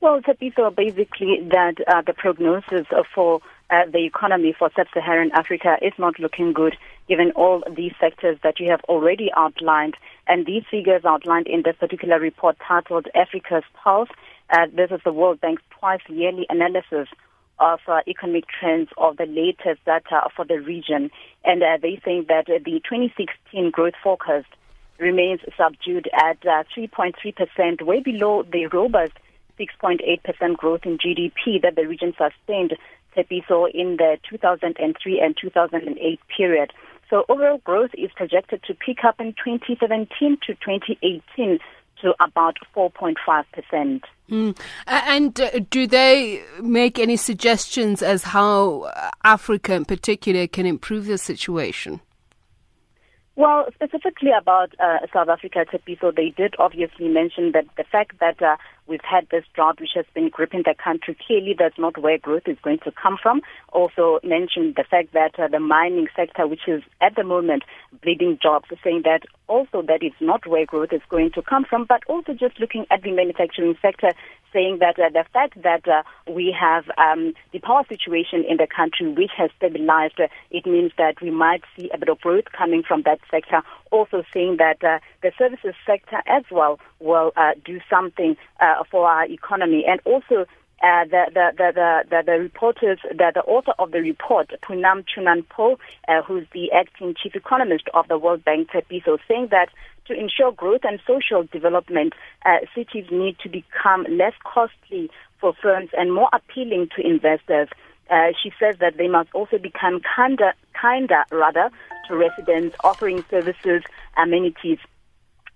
Well, Tapiso, basically that uh, the prognosis for uh, the economy for sub-Saharan Africa is not looking good, given all these sectors that you have already outlined. And these figures outlined in this particular report titled Africa's Pulse. Uh, this is the World Bank's twice yearly analysis of uh, economic trends of the latest data for the region. And uh, they think that the 2016 growth forecast remains subdued at 3.3%, uh, way below the robust 6.8% growth in GDP that the region sustained Tepiso in the 2003 and 2008 period. So overall growth is projected to pick up in 2017 to 2018 to about 4.5%. Mm. And uh, do they make any suggestions as how Africa in particular can improve the situation? Well, specifically about uh, South Africa, Tepiso, they did obviously mention that the fact that uh, we've had this drought which has been gripping the country clearly that's not where growth is going to come from. Also mentioned the fact that uh, the mining sector, which is at the moment bleeding jobs, saying that also that is not where growth is going to come from, but also just looking at the manufacturing sector, saying that uh, the fact that uh, we have um, the power situation in the country which has stabilized, uh, it means that we might see a bit of growth coming from that sector. Also saying that uh, the services sector as well will uh, do something uh, for our economy. And also uh, the, the, the, the, the reporters, the, the author of the report, Punam Chuhan-Pole, uh, who's the acting chief economist of the World Bank, Tepiso, saying that to ensure growth and social development, uh, cities need to become less costly for firms and more appealing to investors. Uh, she says that they must also become kinder, kinder rather to residents, offering services, amenities.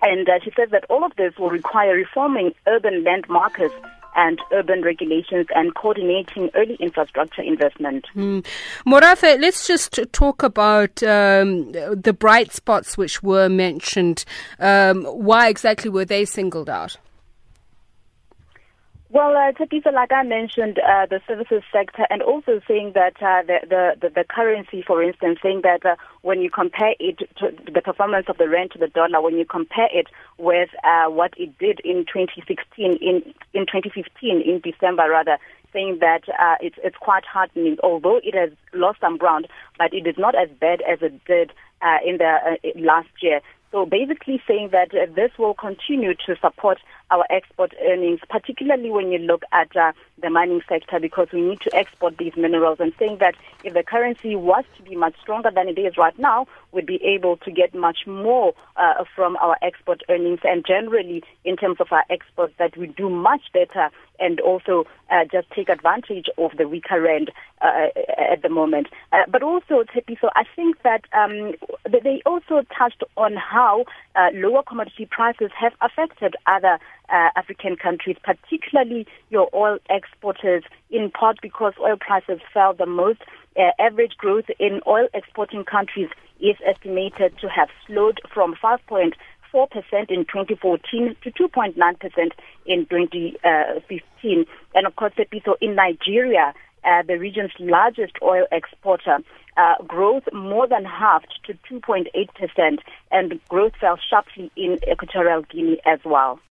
And uh, she says that all of this will require reforming urban land markets and urban regulations and coordinating early infrastructure investment. Mm. Morafe, let's just talk about um, the bright spots which were mentioned. Um, why exactly were they singled out? Well, uh, like I mentioned, uh, the services sector, and also saying that uh, the, the, the currency, for instance, saying that uh, when you compare it to the performance of the rand to the dollar, when you compare it with uh, what it did in 2016, in in 2015, in December rather, saying that uh, it's it's quite heartening. Although it has lost some ground, but it is not as bad as it did uh, in the uh, last year. So basically saying that uh, this will continue to support our export earnings, particularly when you look at uh, the mining sector, because we need to export these minerals. And saying that if the currency was to be much stronger than it is right now, we'd be able to get much more uh, from our export earnings. And generally, in terms of our exports, that we do much better and also uh, just take advantage of the weaker rand uh, at the moment. Uh, but also, Tepi, so I think that um, they also touched on how uh, lower commodity prices have affected other uh, African countries, particularly your oil exporters, in part because oil prices fell the most. Uh, average growth in oil exporting countries is estimated to have slowed from 5.4% in 2014 to 2.9% in 2015. And of course, so in Nigeria, uh, the region's largest oil exporter, uh, growth more than halved to 2.8%, and growth fell sharply in Equatorial Guinea as well.